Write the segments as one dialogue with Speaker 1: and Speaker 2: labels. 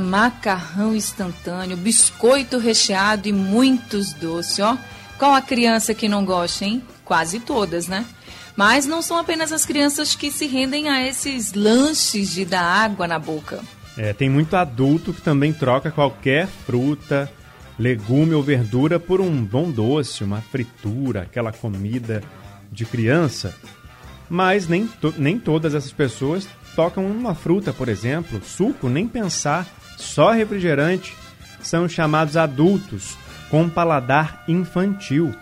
Speaker 1: macarrão instantâneo, biscoito recheado e muitos doces, ó. Qual a criança que não gosta, hein? Quase todas, né? Mas não são apenas as crianças que se rendem a esses lanches de dar água na boca.
Speaker 2: É, tem muito adulto que também troca qualquer fruta, legume ou verdura por um bom doce, uma fritura, aquela comida de criança. Mas nem, to nem todas essas pessoas tocam uma fruta, por exemplo, suco, nem pensar, só refrigerante. São chamados adultos com paladar infantil.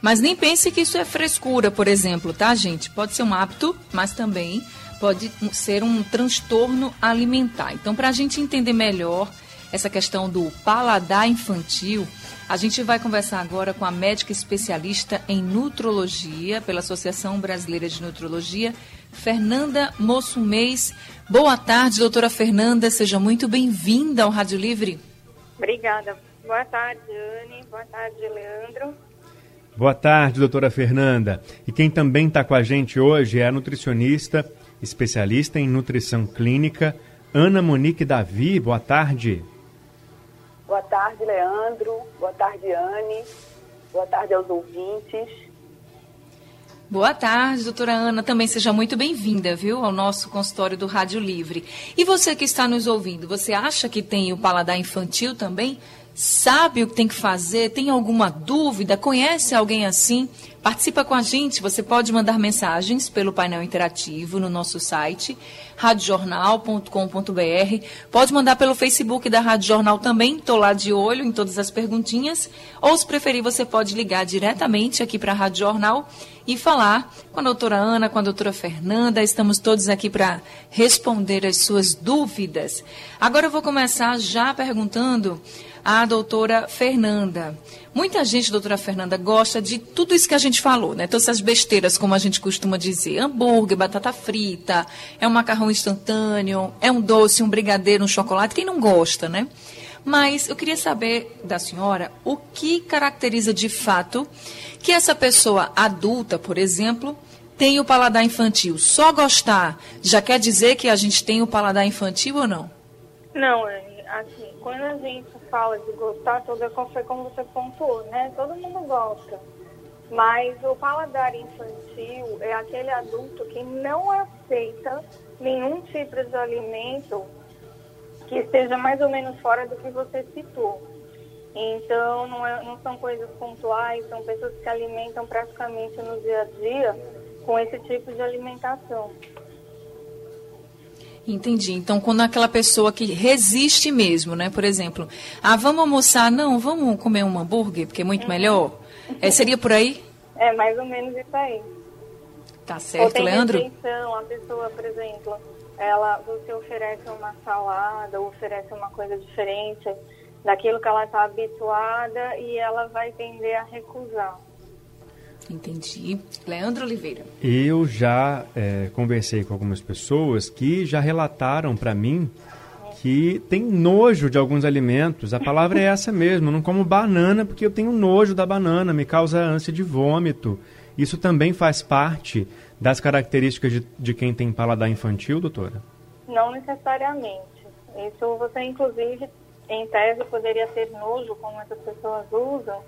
Speaker 1: Mas nem pense que isso é frescura, por exemplo, tá, gente? Pode ser um hábito, mas também pode ser um transtorno alimentar. Então, para a gente entender melhor essa questão do paladar infantil, a gente vai conversar agora com a médica especialista em nutrologia pela Associação Brasileira de Nutrologia, Fernanda Mossumês. Boa tarde, doutora Fernanda. Seja muito bem-vinda ao Rádio Livre.
Speaker 3: Obrigada. Boa tarde, Anne. Boa tarde, Leandro.
Speaker 2: Boa tarde, doutora Fernanda. E quem também está com a gente hoje é a nutricionista especialista em nutrição clínica, Ana Monique Davi. Boa tarde.
Speaker 4: Boa tarde, Leandro. Boa tarde, Anne. Boa tarde aos ouvintes.
Speaker 1: Boa tarde, doutora Ana. Também seja muito bem-vinda, viu, ao nosso consultório do Rádio Livre. E você que está nos ouvindo, você acha que tem o paladar infantil também? Sabe o que tem que fazer? Tem alguma dúvida? Conhece alguém assim? Participa com a gente. Você pode mandar mensagens pelo painel interativo no nosso site, radiojornal.com.br. Pode mandar pelo Facebook da Rádio Jornal também. Estou lá de olho em todas as perguntinhas. Ou, se preferir, você pode ligar diretamente aqui para a Rádio Jornal e falar com a doutora Ana, com a doutora Fernanda. Estamos todos aqui para responder as suas dúvidas. Agora eu vou começar já perguntando à doutora Fernanda. Muita gente, doutora Fernanda, gosta de tudo isso que a gente falou, né? Todas essas besteiras, como a gente costuma dizer. Hambúrguer, batata frita, é um macarrão instantâneo, é um doce, um brigadeiro, um chocolate. Quem não gosta, né? Mas eu queria saber da senhora o que caracteriza de fato que essa pessoa adulta, por exemplo, tem o paladar infantil. Só gostar já quer dizer que a gente tem o paladar infantil ou não?
Speaker 3: Não, é assim, quando a gente fala de gostar, toda foi como você pontuou, né? Todo mundo gosta. Mas o paladar infantil é aquele adulto que não aceita nenhum tipo de alimento que esteja mais ou menos fora do que você citou. Então, não, é, não são coisas pontuais, são pessoas que se alimentam praticamente no dia a dia com esse tipo de alimentação.
Speaker 1: Entendi. Então, quando aquela pessoa que resiste mesmo, né? Por exemplo, ah, vamos almoçar? Não, vamos comer um hambúrguer, porque é muito uhum. melhor. É, seria por aí?
Speaker 3: É, mais ou menos isso aí.
Speaker 1: Tá certo, ou tem Leandro?
Speaker 3: Rejeição, a pessoa, por exemplo, ela, você oferece uma salada, ou oferece uma coisa diferente daquilo que ela está habituada e ela vai tender a recusar.
Speaker 1: Entendi. Leandro Oliveira.
Speaker 2: Eu já é, conversei com algumas pessoas que já relataram para mim que tem nojo de alguns alimentos. A palavra é essa mesmo. Eu não como banana porque eu tenho nojo da banana, me causa ânsia de vômito. Isso também faz parte das características de, de quem tem paladar infantil, doutora?
Speaker 3: Não necessariamente. Isso você, inclusive, em tese, poderia ter nojo, como essas pessoas usam,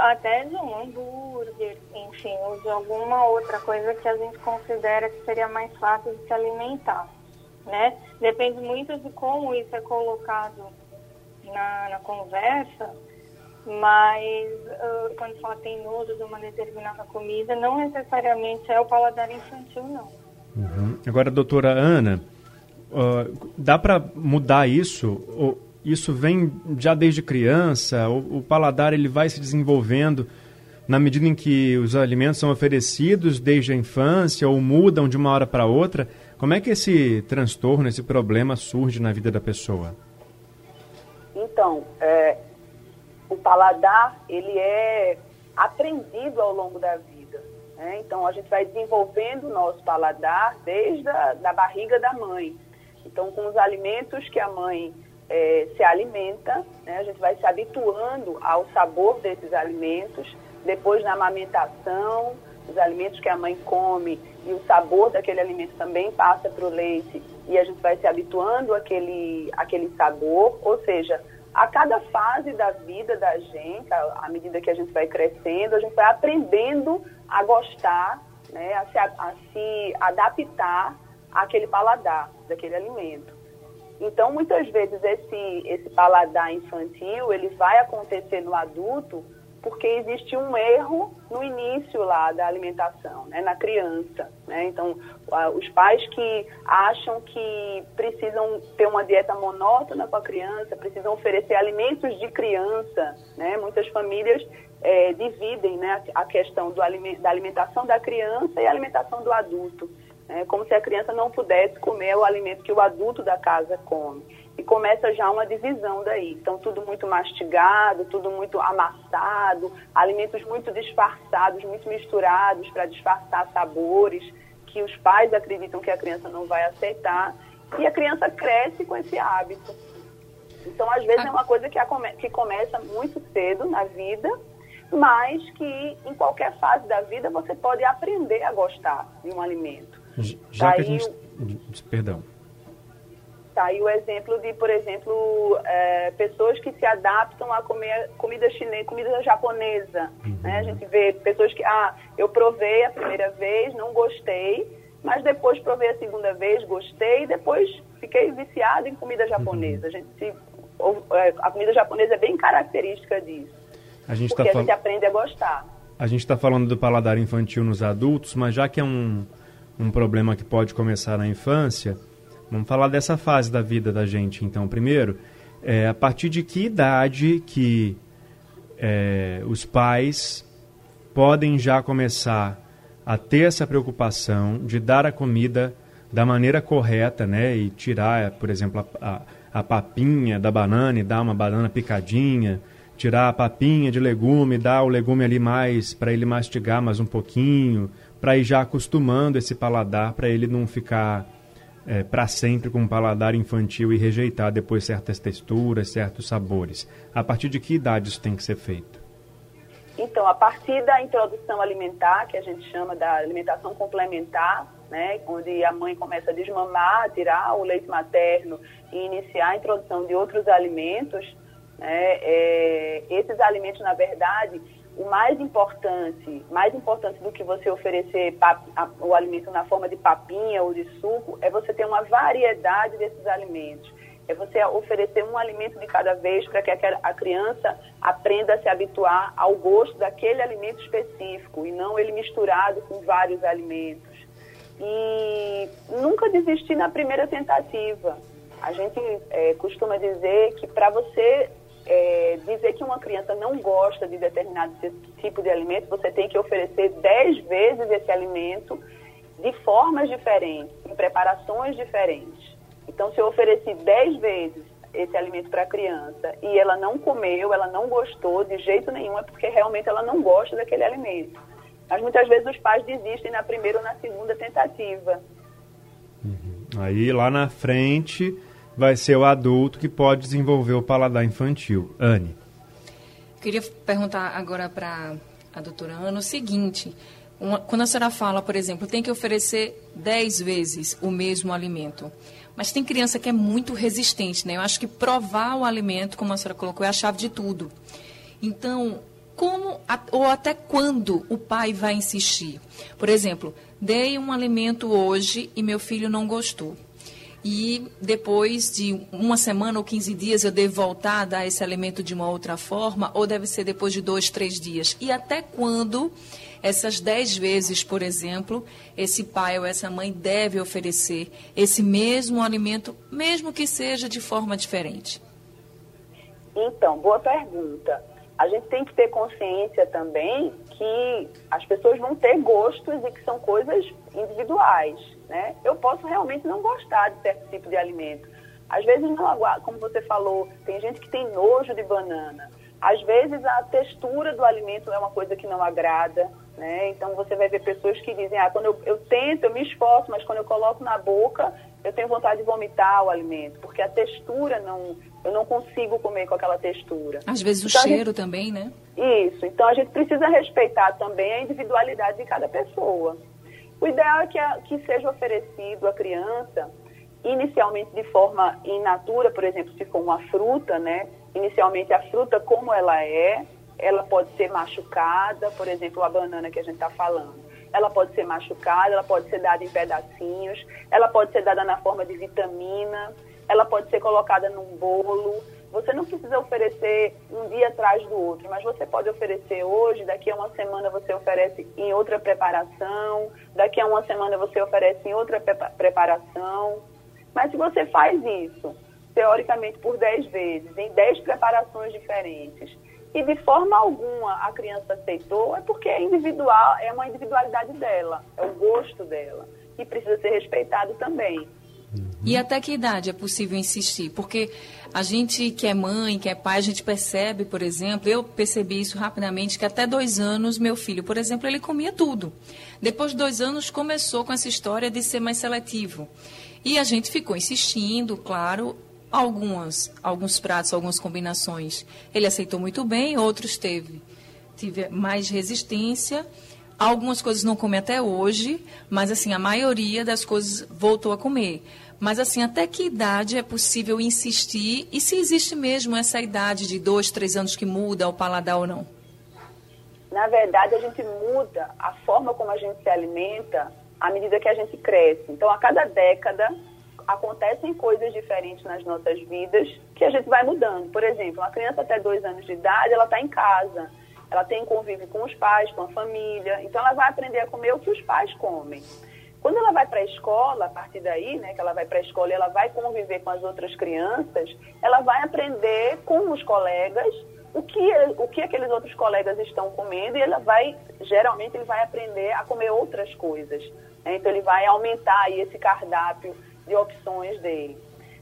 Speaker 3: até de um hambúrguer, enfim, ou de alguma outra coisa que a gente considera que seria mais fácil de se alimentar, né? Depende muito de como isso é colocado na, na conversa, mas uh, quando fala tem nojo de uma determinada comida, não necessariamente é o paladar infantil, não.
Speaker 2: Uhum. Agora, doutora Ana, uh, dá para mudar isso? Isso vem já desde criança, o, o, paladar ele vai se desenvolvendo na medida em que os alimentos são oferecidos desde a infância ou mudam de uma hora para outra. Como é que esse transtorno, esse problema surge na vida da pessoa?
Speaker 4: Então, é, o, paladar, ele é aprendido ao longo da vida. Né? Então, a gente vai desenvolvendo o nosso paladar desde a da barriga da mãe. Então, com os alimentos que a mãe é, se alimenta, né? a gente vai se habituando ao sabor desses alimentos. Depois, na amamentação, os alimentos que a mãe come e o sabor daquele alimento também passa para o leite e a gente vai se habituando àquele, àquele sabor. Ou seja, a cada fase da vida da gente, à medida que a gente vai crescendo, a gente vai aprendendo a gostar, né, a, se, a se adaptar àquele paladar daquele alimento. Então, muitas vezes, esse, esse paladar infantil, ele vai acontecer no adulto porque existe um erro no início lá da alimentação, né, na criança. Né? Então, os pais que acham que precisam ter uma dieta monótona com a criança, precisam oferecer alimentos de criança, né? muitas famílias é, dividem né, a questão do, da alimentação da criança e a alimentação do adulto, né? como se a criança não pudesse comer o alimento que o adulto da casa come e começa já uma divisão daí. Então, tudo muito mastigado, tudo muito amassado, alimentos muito disfarçados, muito misturados para disfarçar sabores que os pais acreditam que a criança não vai aceitar e a criança cresce com esse hábito. Então, às vezes, é uma coisa que, que começa muito cedo na vida, mas que em qualquer fase da vida você pode aprender a gostar de um alimento.
Speaker 2: Já Daí, que a gente. Perdão.
Speaker 4: Tá aí o exemplo de, por exemplo, é, pessoas que se adaptam a comer comida chinesa, comida japonesa. Uhum. Né? A gente vê pessoas que, ah, eu provei a primeira vez, não gostei, mas depois provei a segunda vez, gostei, depois fiquei viciado em comida japonesa. Uhum. A, gente se, é, a comida japonesa é bem característica disso. A gente porque tá a gente aprende a gostar.
Speaker 2: A gente está falando do paladar infantil nos adultos, mas já que é um, um problema que pode começar na infância Vamos falar dessa fase da vida da gente, então. Primeiro, é, a partir de que idade que é, os pais podem já começar a ter essa preocupação de dar a comida da maneira correta, né? E tirar, por exemplo, a, a, a papinha da banana e dar uma banana picadinha, tirar a papinha de legume, dar o legume ali mais para ele mastigar mais um pouquinho, para ir já acostumando esse paladar, para ele não ficar é, para sempre com um paladar infantil e rejeitar depois certas texturas, certos sabores. A partir de que idade isso tem que ser feito?
Speaker 4: Então, a partir da introdução alimentar, que a gente chama da alimentação complementar, né, onde a mãe começa a desmamar, tirar o leite materno e iniciar a introdução de outros alimentos, né, é, esses alimentos, na verdade, o mais importante, mais importante do que você oferecer o alimento na forma de papinha ou de suco, é você ter uma variedade desses alimentos. É você oferecer um alimento de cada vez para que a criança aprenda a se habituar ao gosto daquele alimento específico e não ele misturado com vários alimentos. E nunca desistir na primeira tentativa. A gente é, costuma dizer que para você é, dizer que uma criança não gosta de determinado tipo de alimento, você tem que oferecer 10 vezes esse alimento de formas diferentes, em preparações diferentes. Então, se eu ofereci 10 vezes esse alimento para a criança e ela não comeu, ela não gostou de jeito nenhum, é porque realmente ela não gosta daquele alimento. Mas muitas vezes os pais desistem na primeira ou na segunda tentativa.
Speaker 2: Uhum. Aí lá na frente vai ser o adulto que pode desenvolver o paladar infantil. Anne.
Speaker 1: Queria perguntar agora para a doutora Ana o seguinte: uma, quando a senhora fala, por exemplo, tem que oferecer 10 vezes o mesmo alimento. Mas tem criança que é muito resistente, né? Eu acho que provar o alimento, como a senhora colocou, é a chave de tudo. Então, como ou até quando o pai vai insistir? Por exemplo, dei um alimento hoje e meu filho não gostou e depois de uma semana ou 15 dias eu devo voltar a dar esse alimento de uma outra forma ou deve ser depois de dois, três dias? E até quando essas dez vezes, por exemplo, esse pai ou essa mãe deve oferecer esse mesmo alimento, mesmo que seja de forma diferente?
Speaker 4: Então, boa pergunta. A gente tem que ter consciência também que as pessoas vão ter gostos e que são coisas individuais né? Eu posso realmente não gostar de certo tipo de alimento. Às vezes não como você falou, tem gente que tem nojo de banana. Às vezes a textura do alimento é uma coisa que não agrada, né? Então você vai ver pessoas que dizem, ah, quando eu, eu tento, eu me esforço, mas quando eu coloco na boca, eu tenho vontade de vomitar o alimento, porque a textura não, eu não consigo comer com aquela textura.
Speaker 1: Às vezes o então, cheiro gente, também, né?
Speaker 4: Isso. Então a gente precisa respeitar também a individualidade de cada pessoa. O ideal é que, a, que seja oferecido à criança inicialmente de forma in natura, por exemplo, se for uma fruta, né? Inicialmente a fruta como ela é, ela pode ser machucada, por exemplo, a banana que a gente está falando. Ela pode ser machucada, ela pode ser dada em pedacinhos, ela pode ser dada na forma de vitamina, ela pode ser colocada num bolo. Você não precisa oferecer um dia atrás do outro, mas você pode oferecer hoje, daqui a uma semana você oferece em outra preparação, daqui a uma semana você oferece em outra preparação. Mas se você faz isso, teoricamente por 10 vezes, em 10 preparações diferentes, e de forma alguma a criança aceitou, é porque é individual, é uma individualidade dela, é o gosto dela, e precisa ser respeitado também.
Speaker 1: E até que idade é possível insistir? Porque a gente que é mãe, que é pai, a gente percebe, por exemplo, eu percebi isso rapidamente, que até dois anos, meu filho, por exemplo, ele comia tudo. Depois de dois anos, começou com essa história de ser mais seletivo. E a gente ficou insistindo, claro, algumas, alguns pratos, algumas combinações. Ele aceitou muito bem, outros teve, tive mais resistência. Algumas coisas não come até hoje, mas assim, a maioria das coisas voltou a comer. Mas assim, até que idade é possível insistir e se existe mesmo essa idade de dois, três anos que muda o paladar ou não?
Speaker 4: Na verdade, a gente muda a forma como a gente se alimenta à medida que a gente cresce. Então, a cada década, acontecem coisas diferentes nas nossas vidas que a gente vai mudando. Por exemplo, uma criança até dois anos de idade, ela está em casa, ela tem convívio com os pais, com a família, então ela vai aprender a comer o que os pais comem. Quando ela vai para a escola, a partir daí, né, que ela vai para a escola e ela vai conviver com as outras crianças, ela vai aprender com os colegas o que, o que aqueles outros colegas estão comendo e ela vai, geralmente, ele vai aprender a comer outras coisas. Né? Então, ele vai aumentar aí esse cardápio de opções dele.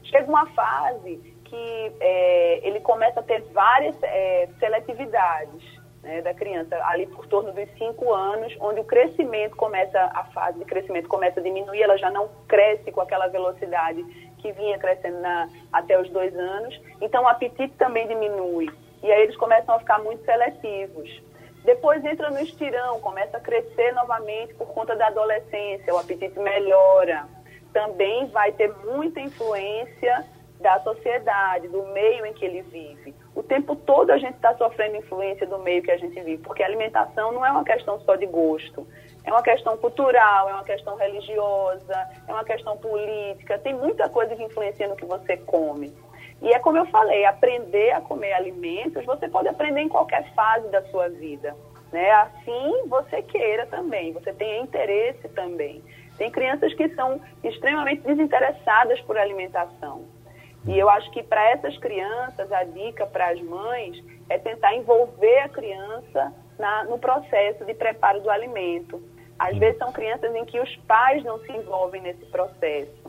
Speaker 4: Chega uma fase que é, ele começa a ter várias é, seletividades né, da criança, ali por torno dos cinco anos, onde o crescimento começa, a fase de crescimento começa a diminuir, ela já não cresce com aquela velocidade que vinha crescendo na, até os dois anos, então o apetite também diminui. E aí eles começam a ficar muito seletivos. Depois entra no estirão, começa a crescer novamente por conta da adolescência, o apetite melhora. Também vai ter muita influência da sociedade, do meio em que ele vive. O tempo todo a gente está sofrendo influência do meio que a gente vive, porque a alimentação não é uma questão só de gosto, é uma questão cultural, é uma questão religiosa, é uma questão política, tem muita coisa que influencia no que você come. E é como eu falei, aprender a comer alimentos, você pode aprender em qualquer fase da sua vida. Né? Assim você queira também, você tenha interesse também. Tem crianças que são extremamente desinteressadas por alimentação. E eu acho que para essas crianças, a dica para as mães é tentar envolver a criança na, no processo de preparo do alimento. Às vezes são crianças em que os pais não se envolvem nesse processo.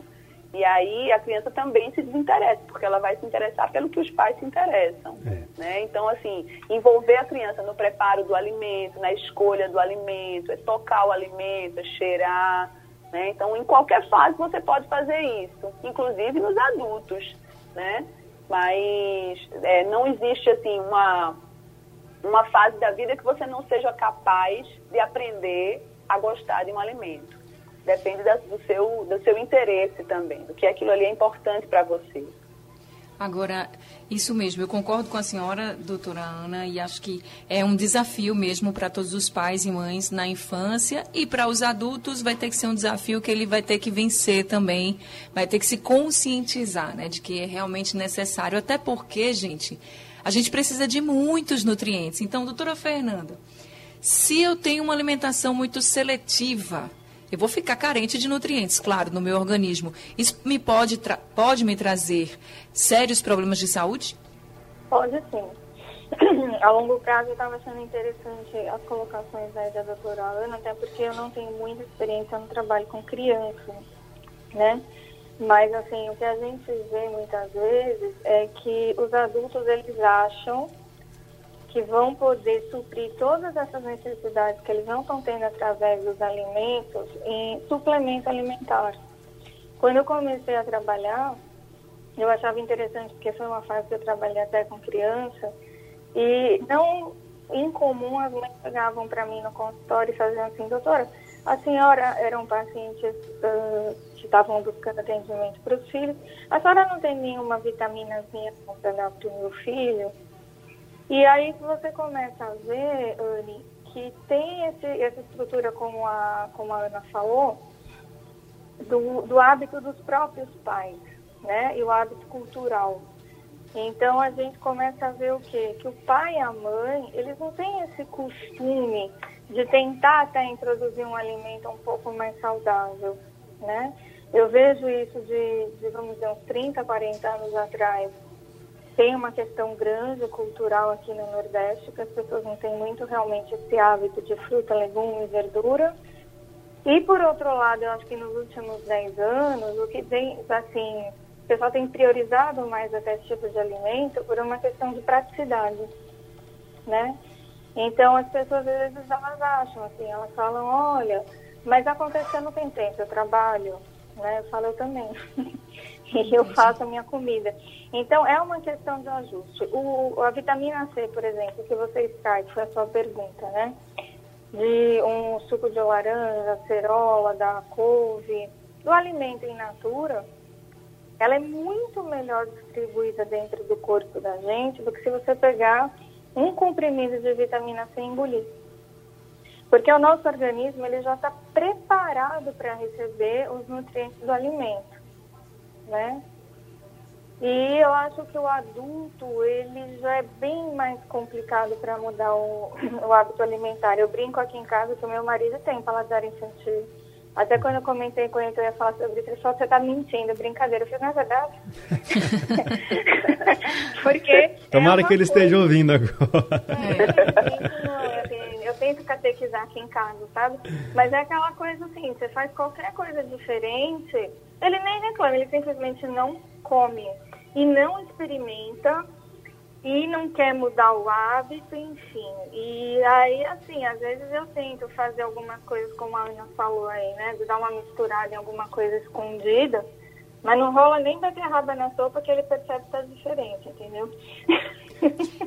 Speaker 4: E aí a criança também se desinteressa, porque ela vai se interessar pelo que os pais se interessam. É. Né? Então, assim, envolver a criança no preparo do alimento, na escolha do alimento, é tocar o alimento, é cheirar. Né? Então, em qualquer fase você pode fazer isso, inclusive nos adultos. Né? Mas é, não existe assim uma, uma fase da vida que você não seja capaz de aprender a gostar de um alimento depende da, do, seu, do seu interesse também, do que aquilo ali é importante para você.
Speaker 1: Agora, isso mesmo, eu concordo com a senhora, doutora Ana, e acho que é um desafio mesmo para todos os pais e mães na infância e para os adultos vai ter que ser um desafio que ele vai ter que vencer também, vai ter que se conscientizar, né, de que é realmente necessário, até porque, gente, a gente precisa de muitos nutrientes. Então, doutora Fernanda, se eu tenho uma alimentação muito seletiva, eu vou ficar carente de nutrientes, claro, no meu organismo. Isso me pode, pode me trazer sérios problemas de saúde?
Speaker 3: Pode sim. A longo prazo eu estava achando interessante as colocações né, da doutora Ana, até porque eu não tenho muita experiência no trabalho com criança, né? Mas, assim, o que a gente vê muitas vezes é que os adultos, eles acham que vão poder suprir todas essas necessidades que eles não estão tendo através dos alimentos em suplemento alimentar. Quando eu comecei a trabalhar, eu achava interessante porque foi uma fase que eu trabalhei até com criança e não incomum as mães chegavam para mim no consultório e faziam assim, doutora, a senhora eram pacientes uh, que estavam buscando atendimento para os filhos, a senhora não tem nenhuma vitaminazinha para dar para o meu filho? E aí você começa a ver, Anne, que tem esse, essa estrutura, como a, como a Ana falou, do, do hábito dos próprios pais, né? E o hábito cultural. Então a gente começa a ver o quê? Que o pai e a mãe, eles não têm esse costume de tentar até introduzir um alimento um pouco mais saudável, né? Eu vejo isso de, de vamos dizer, uns 30, 40 anos atrás. Tem uma questão grande cultural aqui no Nordeste, que as pessoas não têm muito realmente esse hábito de fruta, legume e verdura. E por outro lado, eu acho que nos últimos 10 anos, o que tem, assim, o pessoal tem priorizado mais até esse tipo de alimento por uma questão de praticidade, né? Então as pessoas às vezes elas acham assim, elas falam, olha, mas acontecer não tem tempo, eu trabalho, né? Eu falo eu também. eu faço a minha comida. Então é uma questão de ajuste. O, a vitamina C, por exemplo, que você extrai, que foi a sua pergunta, né? De um suco de laranja, cerola, da couve, do alimento in natura, ela é muito melhor distribuída dentro do corpo da gente do que se você pegar um comprimido de vitamina C e engolir. Porque o nosso organismo ele já está preparado para receber os nutrientes do alimento, né? E eu acho que o adulto ele já é bem mais complicado para mudar o, o hábito alimentar. Eu brinco aqui em casa que o meu marido tem paladar infantil. Até quando eu comentei com ele que eu ia falar sobre isso, ele falou, você tá mentindo, brincadeira. Eu falei, não é verdade? Porque.
Speaker 2: Tomara é que ele coisa... esteja ouvindo agora.
Speaker 3: É, eu, tento catequizar aqui em casa, sabe? Mas é aquela coisa assim, você faz qualquer coisa diferente, ele nem reclama, ele simplesmente não come e não experimenta e não quer mudar o hábito, enfim. E aí, assim, às vezes eu tento fazer algumas coisas, como a Ana falou aí, né? De dar uma misturada em alguma coisa escondida, mas não rola nem beterraba na sopa que ele percebe que tá diferente, entendeu?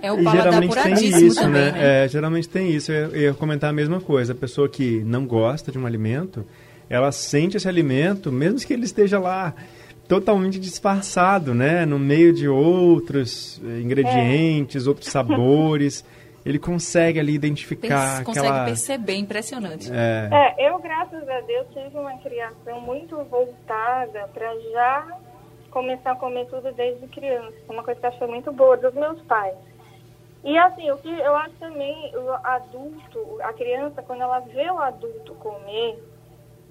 Speaker 1: É o geralmente tem
Speaker 2: isso,
Speaker 1: também,
Speaker 2: né? né? É, geralmente tem isso. Eu ia comentar a mesma coisa. A pessoa que não gosta de um alimento, ela sente esse alimento, mesmo que ele esteja lá totalmente disfarçado, né? No meio de outros eh, ingredientes, é. outros sabores. Ele consegue ali identificar
Speaker 1: Pens,
Speaker 2: aquela...
Speaker 1: Consegue perceber, impressionante.
Speaker 3: É. é, eu, graças a Deus, tive uma criação muito voltada para já começar a comer tudo desde criança. Uma coisa que eu achei muito boa dos meus pais. E assim, o que eu acho também, o adulto, a criança, quando ela vê o adulto comer,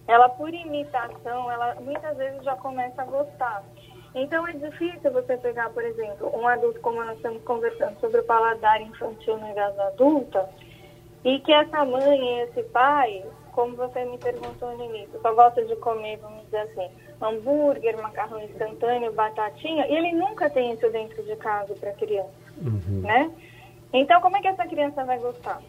Speaker 3: ela por imitação, ela muitas vezes já começa a gostar. Então é difícil você pegar, por exemplo, um adulto como nós estamos conversando sobre o paladar infantil na idade adulta, e que essa mãe e esse pai, como você me perguntou no início, só gosta de comer, vamos dizer assim, hambúrguer, macarrão instantâneo, batatinha, e ele nunca tem isso dentro de casa para criança, uhum. né? Então como é que essa criança vai gostar?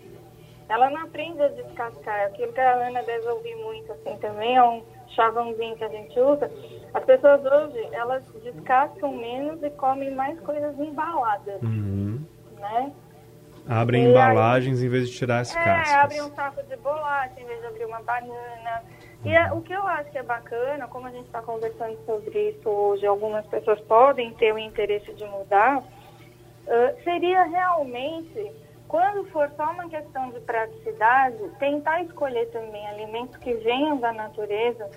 Speaker 3: Ela não aprende a descascar. Aquilo que a Ana deve ouvir muito assim também, é um chavãozinho que a gente usa. As pessoas hoje, elas descascam menos e comem mais coisas embaladas, uhum. né?
Speaker 2: Abrem e embalagens aí, em vez de tirar as é, cascas.
Speaker 3: É, abrem um saco de bolacha em vez de abrir uma banana. E é, o que eu acho que é bacana, como a gente está conversando sobre isso hoje, algumas pessoas podem ter o interesse de mudar, uh, seria realmente quando for só uma questão de praticidade, tentar escolher também alimentos que venham da natureza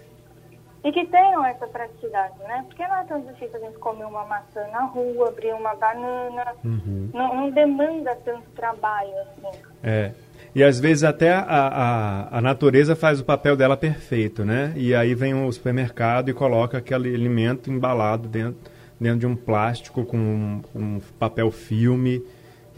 Speaker 3: e que tenham essa praticidade, né? Porque não é tão difícil a gente comer uma maçã na rua, abrir uma banana, uhum. não, não, demanda tanto trabalho assim.
Speaker 2: É. E às vezes até a, a, a, natureza faz o papel dela perfeito, né? E aí vem o supermercado e coloca aquele alimento embalado dentro, dentro de um plástico com um, um papel filme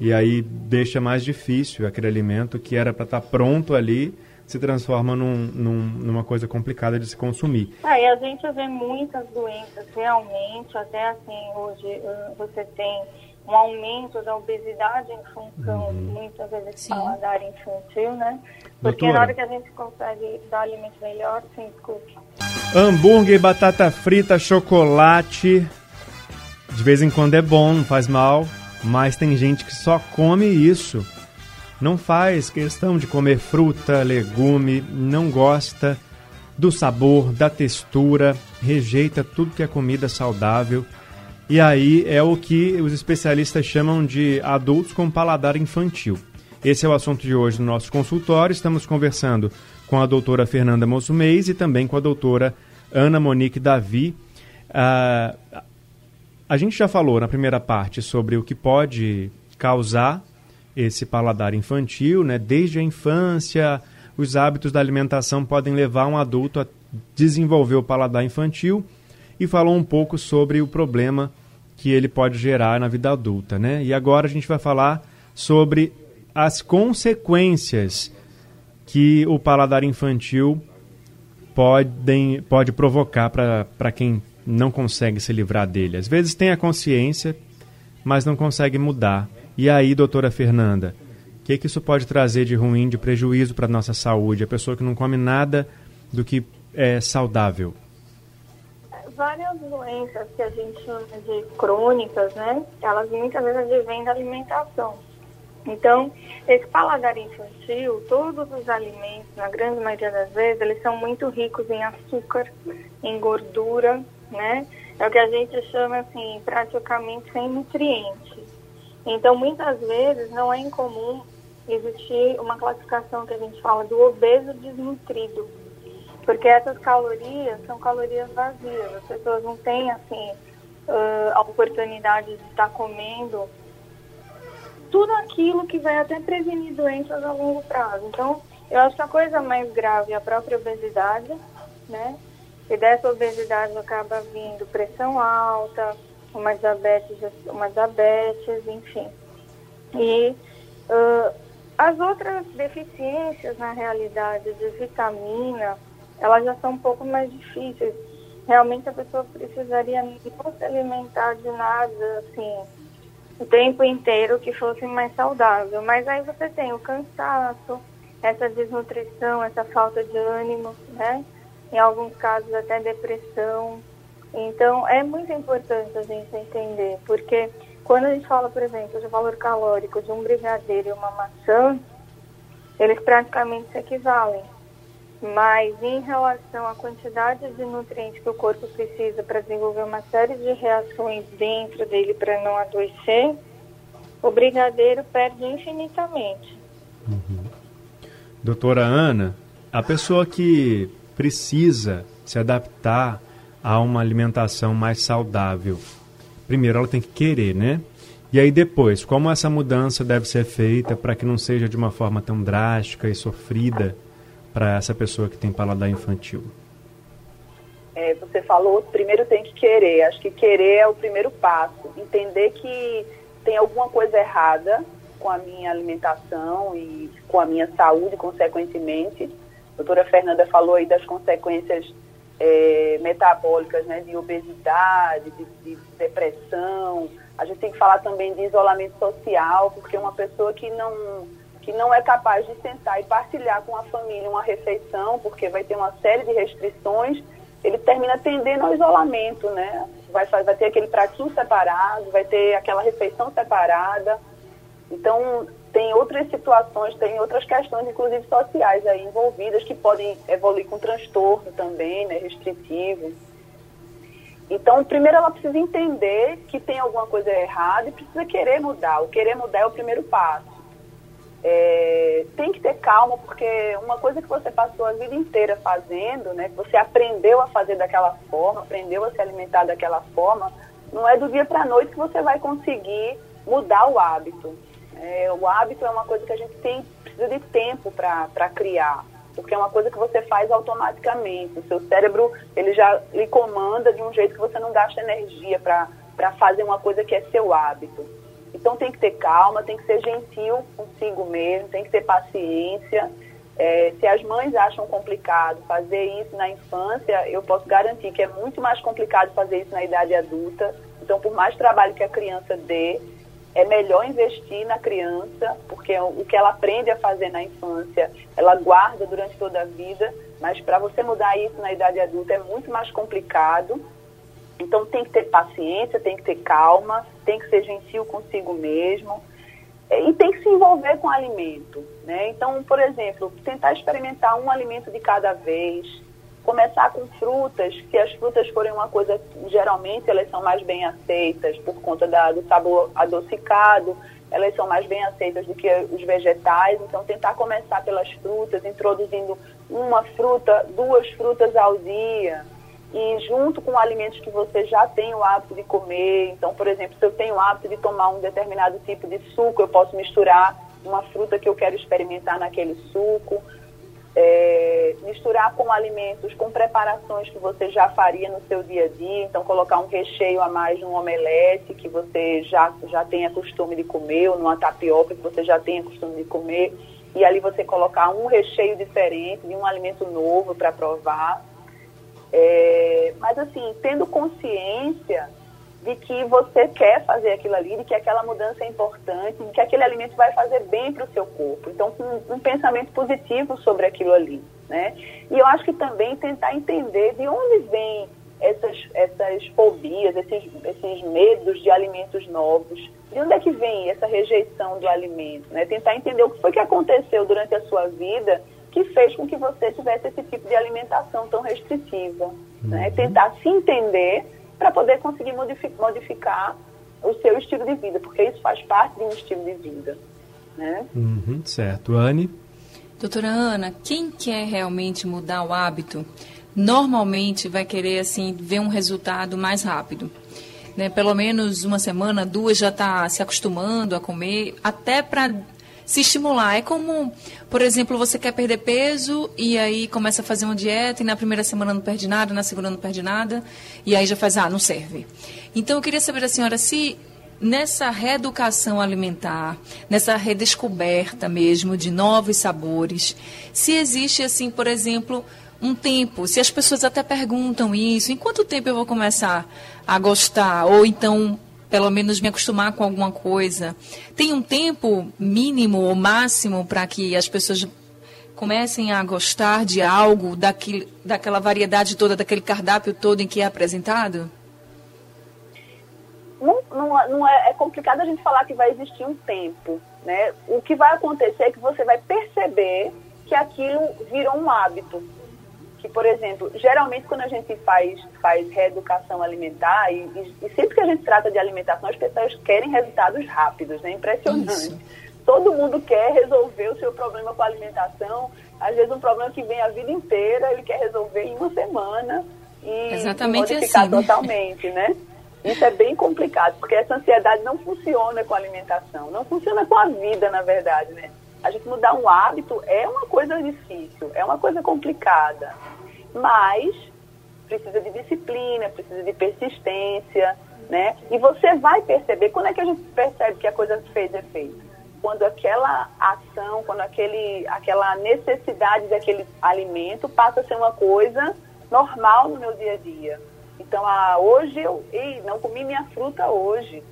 Speaker 2: e aí deixa mais difícil aquele alimento que era para estar tá pronto ali, se transforma num, num, numa coisa complicada de se consumir.
Speaker 3: Ah, e a gente vê muitas doenças realmente, até assim, hoje uh, você tem um aumento da obesidade em função, uhum. muitas vezes, sim. paladar infantil, né? Porque Doutora. na hora que a gente consegue dar alimento melhor, sim, desculpe.
Speaker 2: Hambúrguer, batata frita, chocolate. De vez em quando é bom, não faz mal. Mas tem gente que só come isso. Não faz questão de comer fruta, legume, não gosta do sabor, da textura, rejeita tudo que é comida saudável. E aí é o que os especialistas chamam de adultos com paladar infantil. Esse é o assunto de hoje no nosso consultório. Estamos conversando com a doutora Fernanda Mossumês e também com a doutora Ana Monique Davi. Uh, a gente já falou na primeira parte sobre o que pode causar esse paladar infantil, né? Desde a infância, os hábitos da alimentação podem levar um adulto a desenvolver o paladar infantil e falou um pouco sobre o problema que ele pode gerar na vida adulta, né? E agora a gente vai falar sobre as consequências que o paladar infantil podem, pode provocar para quem não consegue se livrar dele. Às vezes tem a consciência, mas não consegue mudar. E aí, doutora Fernanda, o que, que isso pode trazer de ruim, de prejuízo para a nossa saúde? A pessoa que não come nada do que é saudável.
Speaker 3: Várias doenças que a gente chama de crônicas, né? Elas muitas vezes advêm da alimentação. Então, esse paladar infantil, todos os alimentos, na grande maioria das vezes, eles são muito ricos em açúcar, em gordura, né? É o que a gente chama, assim, praticamente sem nutrientes. Então, muitas vezes, não é incomum existir uma classificação que a gente fala do obeso desnutrido, porque essas calorias são calorias vazias. As pessoas não têm, assim, a oportunidade de estar comendo tudo aquilo que vai até prevenir doenças a longo prazo. Então, eu acho que a coisa mais grave é a própria obesidade, né? E dessa obesidade acaba vindo pressão alta, uma diabetes, uma diabetes enfim. E uh, as outras deficiências, na realidade, de vitamina, elas já são um pouco mais difíceis. Realmente a pessoa precisaria não se alimentar de nada, assim, o tempo inteiro que fosse mais saudável. Mas aí você tem o cansaço, essa desnutrição, essa falta de ânimo, né? Em alguns casos até depressão. Então é muito importante a gente entender, porque quando a gente fala, por exemplo, de valor calórico de um brigadeiro e uma maçã, eles praticamente se equivalem. Mas em relação à quantidade de nutrientes que o corpo precisa para desenvolver uma série de reações dentro dele para não adoecer, o brigadeiro perde infinitamente.
Speaker 2: Uhum. Doutora Ana, a pessoa que precisa se adaptar a uma alimentação mais saudável, primeiro ela tem que querer, né? E aí depois, como essa mudança deve ser feita para que não seja de uma forma tão drástica e sofrida? para essa pessoa que tem paladar infantil?
Speaker 4: É, você falou, primeiro tem que querer. Acho que querer é o primeiro passo. Entender que tem alguma coisa errada com a minha alimentação e com a minha saúde, consequentemente. Doutora Fernanda falou aí das consequências é, metabólicas, né, de obesidade, de, de, depressão. A gente tem que falar também de isolamento social, porque uma pessoa que não que não é capaz de sentar e partilhar com a família uma refeição, porque vai ter uma série de restrições, ele termina tendendo ao isolamento, né? Vai, vai ter aquele pratinho separado, vai ter aquela refeição separada. Então, tem outras situações, tem outras questões, inclusive sociais aí envolvidas, que podem evoluir com transtorno também, né, restritivo. Então, primeiro ela precisa entender que tem alguma coisa errada e precisa querer mudar. O querer mudar é o primeiro passo. É, tem que ter calma, porque uma coisa que você passou a vida inteira fazendo, né, que você aprendeu a fazer daquela forma, aprendeu a se alimentar daquela forma, não é do dia para a noite que você vai conseguir mudar o hábito. É, o hábito é uma coisa que a gente tem, precisa de tempo para criar, porque é uma coisa que você faz automaticamente. O seu cérebro ele já lhe comanda de um jeito que você não gasta energia para fazer uma coisa que é seu hábito. Então tem que ter calma, tem que ser gentil consigo mesmo, tem que ter paciência. É, se as mães acham complicado fazer isso na infância, eu posso garantir que é muito mais complicado fazer isso na idade adulta. Então, por mais trabalho que a criança dê, é melhor investir na criança, porque o que ela aprende a fazer na infância, ela guarda durante toda a vida, mas para você mudar isso na idade adulta é muito mais complicado. Então tem que ter paciência, tem que ter calma, tem que ser gentil consigo mesmo e tem que se envolver com o alimento. Né? Então, por exemplo, tentar experimentar um alimento de cada vez, começar com frutas, se as frutas forem uma coisa, geralmente elas são mais bem aceitas por conta da, do sabor adocicado, elas são mais bem aceitas do que os vegetais, então tentar começar pelas frutas, introduzindo uma fruta, duas frutas ao dia, e junto com alimentos que você já tem o hábito de comer. Então, por exemplo, se eu tenho o hábito de tomar um determinado tipo de suco, eu posso misturar uma fruta que eu quero experimentar naquele suco. É, misturar com alimentos, com preparações que você já faria no seu dia a dia, então colocar um recheio a mais num omelete que você já, já tenha costume de comer, ou numa tapioca que você já tenha costume de comer, e ali você colocar um recheio diferente de um alimento novo para provar. É, mas assim, tendo consciência de que você quer fazer aquilo ali, de que aquela mudança é importante, de que aquele alimento vai fazer bem para o seu corpo. Então, com um, um pensamento positivo sobre aquilo ali, né? E eu acho que também tentar entender de onde vem essas, essas fobias, esses, esses medos de alimentos novos, de onde é que vem essa rejeição do alimento, né? Tentar entender o que foi que aconteceu durante a sua vida que fez com que você tivesse esse tipo de alimentação tão restritiva. Né? Uhum. Tentar se entender para poder conseguir modificar o seu estilo de vida, porque isso faz parte de um estilo de vida. Né?
Speaker 2: Uhum, certo. Anne?
Speaker 1: Doutora Ana, quem quer realmente mudar o hábito, normalmente vai querer assim ver um resultado mais rápido. Né? Pelo menos uma semana, duas já está se acostumando a comer, até para se estimular. É como, por exemplo, você quer perder peso e aí começa a fazer uma dieta e na primeira semana não perde nada, na segunda não perde nada e aí já faz, ah, não serve. Então eu queria saber da senhora se nessa reeducação alimentar, nessa redescoberta mesmo de novos sabores, se existe assim, por exemplo, um tempo, se as pessoas até perguntam isso, em quanto tempo eu vou começar a gostar ou então pelo menos me acostumar com alguma coisa. Tem um tempo mínimo ou máximo para que as pessoas comecem a gostar de algo, daquele, daquela variedade toda, daquele cardápio todo em que é apresentado?
Speaker 4: Não, não, não é, é, complicado a gente falar que vai existir um tempo. Né? O que vai acontecer é que você vai perceber que aquilo virou um hábito que, por exemplo, geralmente quando a gente faz, faz reeducação alimentar, e, e, e sempre que a gente trata de alimentação, as pessoas querem resultados rápidos, né? Impressionante. Isso. Todo mundo quer resolver o seu problema com a alimentação. Às vezes um problema que vem a vida inteira, ele quer resolver em uma semana e,
Speaker 1: Exatamente
Speaker 4: modificar
Speaker 1: assim, né?
Speaker 4: totalmente, né? Isso é bem complicado, porque essa ansiedade não funciona com a alimentação, não funciona com a vida, na verdade, né? A gente mudar um hábito é uma coisa difícil, é uma coisa complicada mas precisa de disciplina, precisa de persistência, né? E você vai perceber, quando é que a gente percebe que a coisa fez efeito? Quando aquela ação, quando aquele, aquela necessidade daquele alimento passa a ser uma coisa normal no meu dia a dia. Então, ah, hoje eu ei, não comi minha fruta hoje.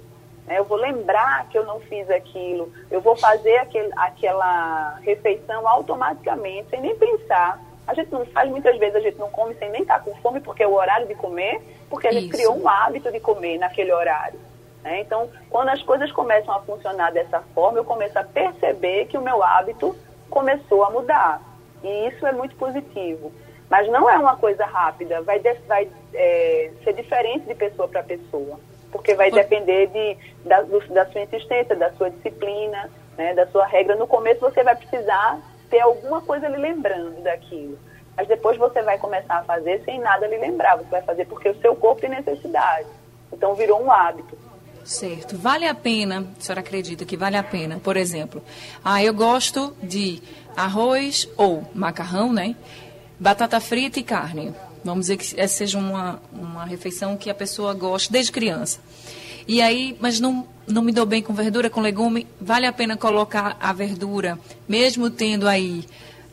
Speaker 4: Né? Eu vou lembrar que eu não fiz aquilo. Eu vou fazer aquele, aquela refeição automaticamente, sem nem pensar. A gente não faz, muitas vezes a gente não come sem nem estar tá com fome, porque é o horário de comer, porque a gente Isso. criou um hábito de comer naquele horário. Né? Então, quando as coisas começam a funcionar dessa forma, eu começo a perceber que o meu hábito começou a mudar. E isso é muito positivo. Mas não é uma coisa rápida, vai, de, vai é, ser diferente de pessoa para pessoa. Porque vai depender de, da, do, da sua insistência, da sua disciplina, né, da sua regra. No começo você vai precisar ter alguma coisa lhe lembrando daquilo. Mas depois você vai começar a fazer sem nada lhe lembrar. Você vai fazer porque o seu corpo tem necessidade. Então virou um hábito.
Speaker 1: Certo. Vale a pena, a senhora acredita que vale a pena, por exemplo, ah, eu gosto de arroz ou macarrão, né? Batata frita e carne. Vamos dizer que essa seja uma, uma refeição que a pessoa gosta desde criança. E aí, mas não, não me dou bem com verdura, com legume, vale a pena colocar a verdura, mesmo tendo aí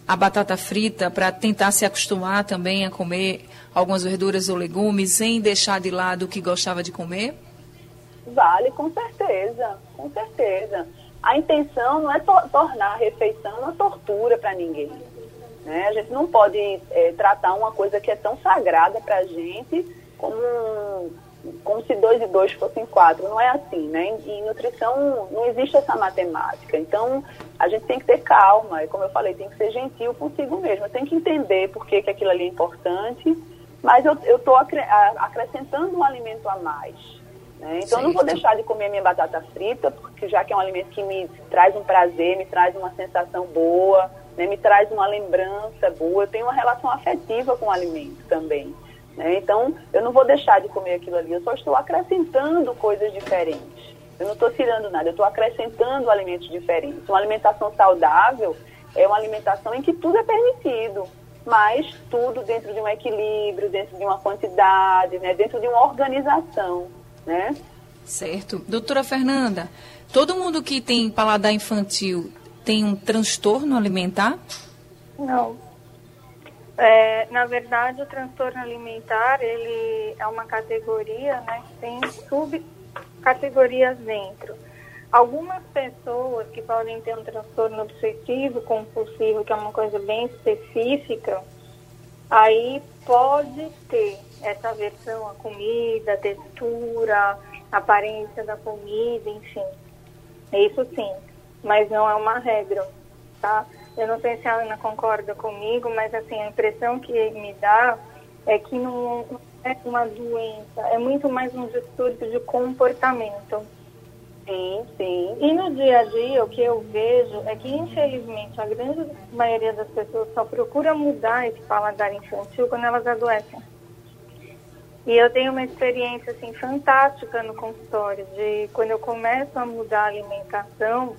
Speaker 1: a batata frita, para tentar se acostumar também a comer algumas verduras ou legumes, sem deixar de lado o que gostava de comer?
Speaker 4: Vale, com certeza, com certeza. A intenção não é to tornar a refeição uma tortura para ninguém. Né? A gente não pode é, tratar uma coisa que é tão sagrada para a gente como, como se dois e dois fossem quatro. Não é assim, né? Em, em nutrição não existe essa matemática. Então, a gente tem que ter calma. E como eu falei, tem que ser gentil consigo mesmo. Tem que entender por que, que aquilo ali é importante. Mas eu estou acrescentando um alimento a mais. Né? Então, eu não vou deixar de comer minha batata frita, porque já que é um alimento que me traz um prazer, me traz uma sensação boa, né? me traz uma lembrança boa. Eu tenho uma relação afetiva com o alimento também. Né? Então, eu não vou deixar de comer aquilo ali, eu só estou acrescentando coisas diferentes. Eu não estou tirando nada, eu estou acrescentando alimentos diferentes. Uma alimentação saudável é uma alimentação em que tudo é permitido, mas tudo dentro de um equilíbrio, dentro de uma quantidade, né? dentro de uma organização. Né?
Speaker 1: Certo. Doutora Fernanda, todo mundo que tem paladar infantil tem um transtorno alimentar?
Speaker 3: Não. É, na verdade, o transtorno alimentar ele é uma categoria, né, que tem subcategorias dentro. Algumas pessoas que podem ter um transtorno obsessivo compulsivo, que é uma coisa bem específica, aí pode ter essa aversão à comida, textura, aparência da comida, enfim. Isso sim, mas não é uma regra, tá? Eu não sei se a Ana concorda comigo, mas assim, a impressão que me dá é que não é uma doença, é muito mais um distúrbio de comportamento.
Speaker 4: Sim, sim.
Speaker 3: E no dia a dia, o que eu vejo é que, infelizmente, a grande maioria das pessoas só procura mudar esse paladar infantil quando elas adoecem. E eu tenho uma experiência assim fantástica no consultório de quando eu começo a mudar a alimentação,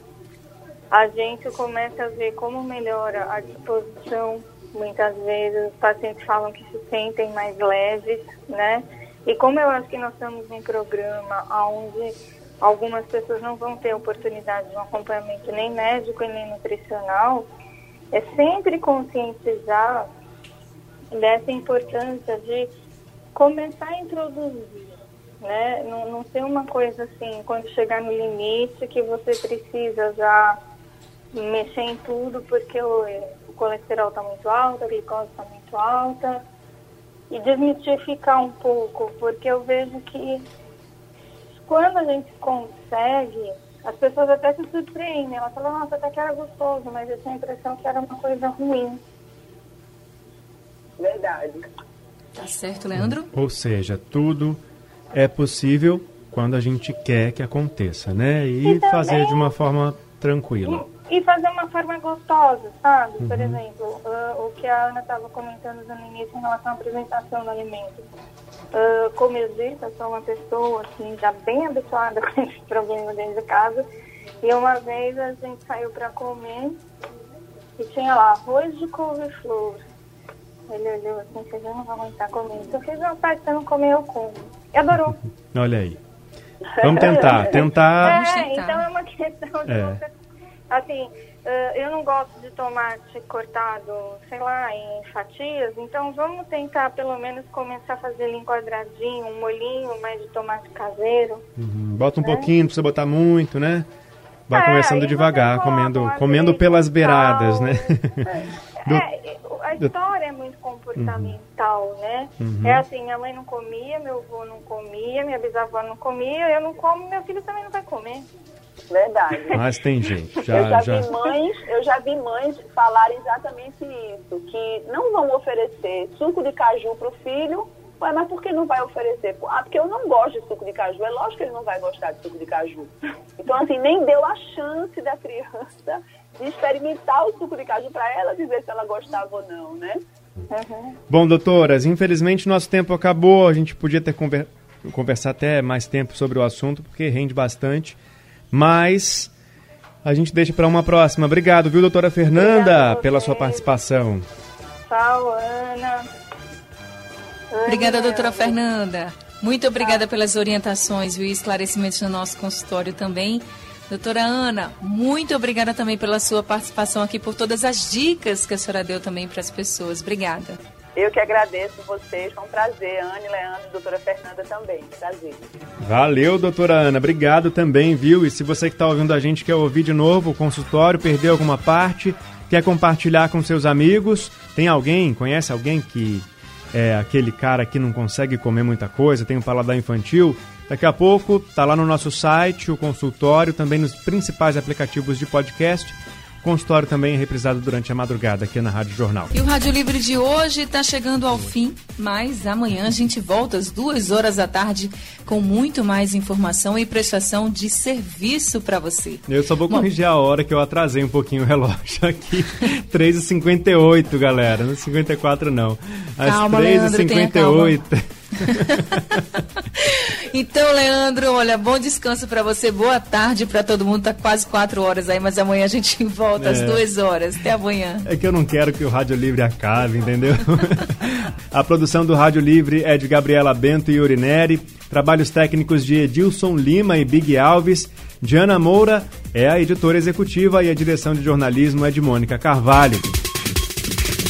Speaker 3: a gente começa a ver como melhora a disposição. Muitas vezes os pacientes falam que se sentem mais leves, né? E como eu acho que nós estamos num programa onde algumas pessoas não vão ter oportunidade de um acompanhamento nem médico e nem nutricional, é sempre conscientizar dessa importância de começar a introduzir, né? Não, não ser uma coisa assim, quando chegar no limite, que você precisa já mexer em tudo porque o, o colesterol está muito alto, a glicose está muito alta. E desmistificar um pouco, porque eu vejo que quando a gente consegue, as pessoas até se surpreendem. Elas falam, nossa, até que era gostoso, mas eu tinha a impressão que era uma coisa ruim.
Speaker 4: Verdade.
Speaker 1: Tá certo, Leandro?
Speaker 2: Ou seja, tudo é possível quando a gente quer que aconteça, né? E, e também... fazer de uma forma tranquila.
Speaker 3: E fazer uma forma gostosa, sabe? Uhum. Por exemplo, uh, o que a Ana estava comentando no início em relação à apresentação do alimento. Uh, como eu disse, eu sou uma pessoa assim, já bem habituada com esse problema dentro de casa. E uma vez a gente saiu para comer e tinha lá arroz de couve-flor. Ele olhou assim, você já não vai aguentar comer. Então eu fiz uma parte você não comer, eu como. E adorou.
Speaker 2: Olha aí. Vamos tentar, tentar.
Speaker 3: É, então é uma questão de é. você assim, eu não gosto de tomate cortado, sei lá, em fatias, então vamos tentar pelo menos começar a fazer ele em quadradinho, um molhinho mais de tomate caseiro.
Speaker 2: Uhum. Bota um né? pouquinho, não precisa botar muito, né? Vai é, começando devagar, comendo, comendo pelas beiradas, né?
Speaker 3: É, é, a história é muito comportamental, uhum. né? Uhum. É assim, minha mãe não comia, meu avô não comia, minha bisavó não comia, eu não como, meu filho também não vai comer.
Speaker 4: Verdade.
Speaker 2: Mas tem gente. Já,
Speaker 4: eu já,
Speaker 2: já,
Speaker 4: vi mães, eu já vi mães falar exatamente isso, que não vão oferecer suco de caju para o filho. Ué, mas por que não vai oferecer? Ah, porque eu não gosto de suco de caju. É lógico que ele não vai gostar de suco de caju. Então, assim, nem deu a chance da criança de experimentar o suco de caju para ela dizer se ela gostava ou não, né?
Speaker 2: Uhum. Bom, doutoras, infelizmente nosso tempo acabou. A gente podia ter conver... conversar até mais tempo sobre o assunto, porque rende bastante mas a gente deixa para uma próxima. Obrigado, viu, doutora Fernanda, pela sua participação.
Speaker 3: Tchau, Ana.
Speaker 1: Obrigada, doutora Fernanda. Muito obrigada pelas orientações e esclarecimentos no nosso consultório também. Doutora Ana, muito obrigada também pela sua participação aqui, por todas as dicas que a senhora deu também para as pessoas. Obrigada.
Speaker 4: Eu que agradeço vocês, foi um prazer. Anne, Leandro, doutora Fernanda também. Prazer.
Speaker 2: Valeu, doutora Ana. Obrigado também, viu? E se você que está ouvindo a gente quer ouvir de novo o consultório, perdeu alguma parte, quer compartilhar com seus amigos, tem alguém, conhece alguém que é aquele cara que não consegue comer muita coisa, tem um paladar infantil? Daqui a pouco tá lá no nosso site, o consultório, também nos principais aplicativos de podcast consultório também é reprisado durante a madrugada aqui na Rádio Jornal.
Speaker 1: E o Rádio Livre de hoje está chegando ao fim, mas amanhã a gente volta às duas horas da tarde com muito mais informação e prestação de serviço para você.
Speaker 2: Eu só vou corrigir Bom, a hora que eu atrasei um pouquinho o relógio aqui. 3h58, galera. Não 54 não. Às 3h58.
Speaker 1: então, Leandro, olha, bom descanso para você, boa tarde para todo mundo. Tá quase quatro horas aí, mas amanhã a gente volta é. às duas horas. Até amanhã.
Speaker 2: É que eu não quero que o Rádio Livre acabe, entendeu? a produção do Rádio Livre é de Gabriela Bento e Urineri, trabalhos técnicos de Edilson Lima e Big Alves. Diana Moura é a editora executiva e a direção de jornalismo é de Mônica Carvalho.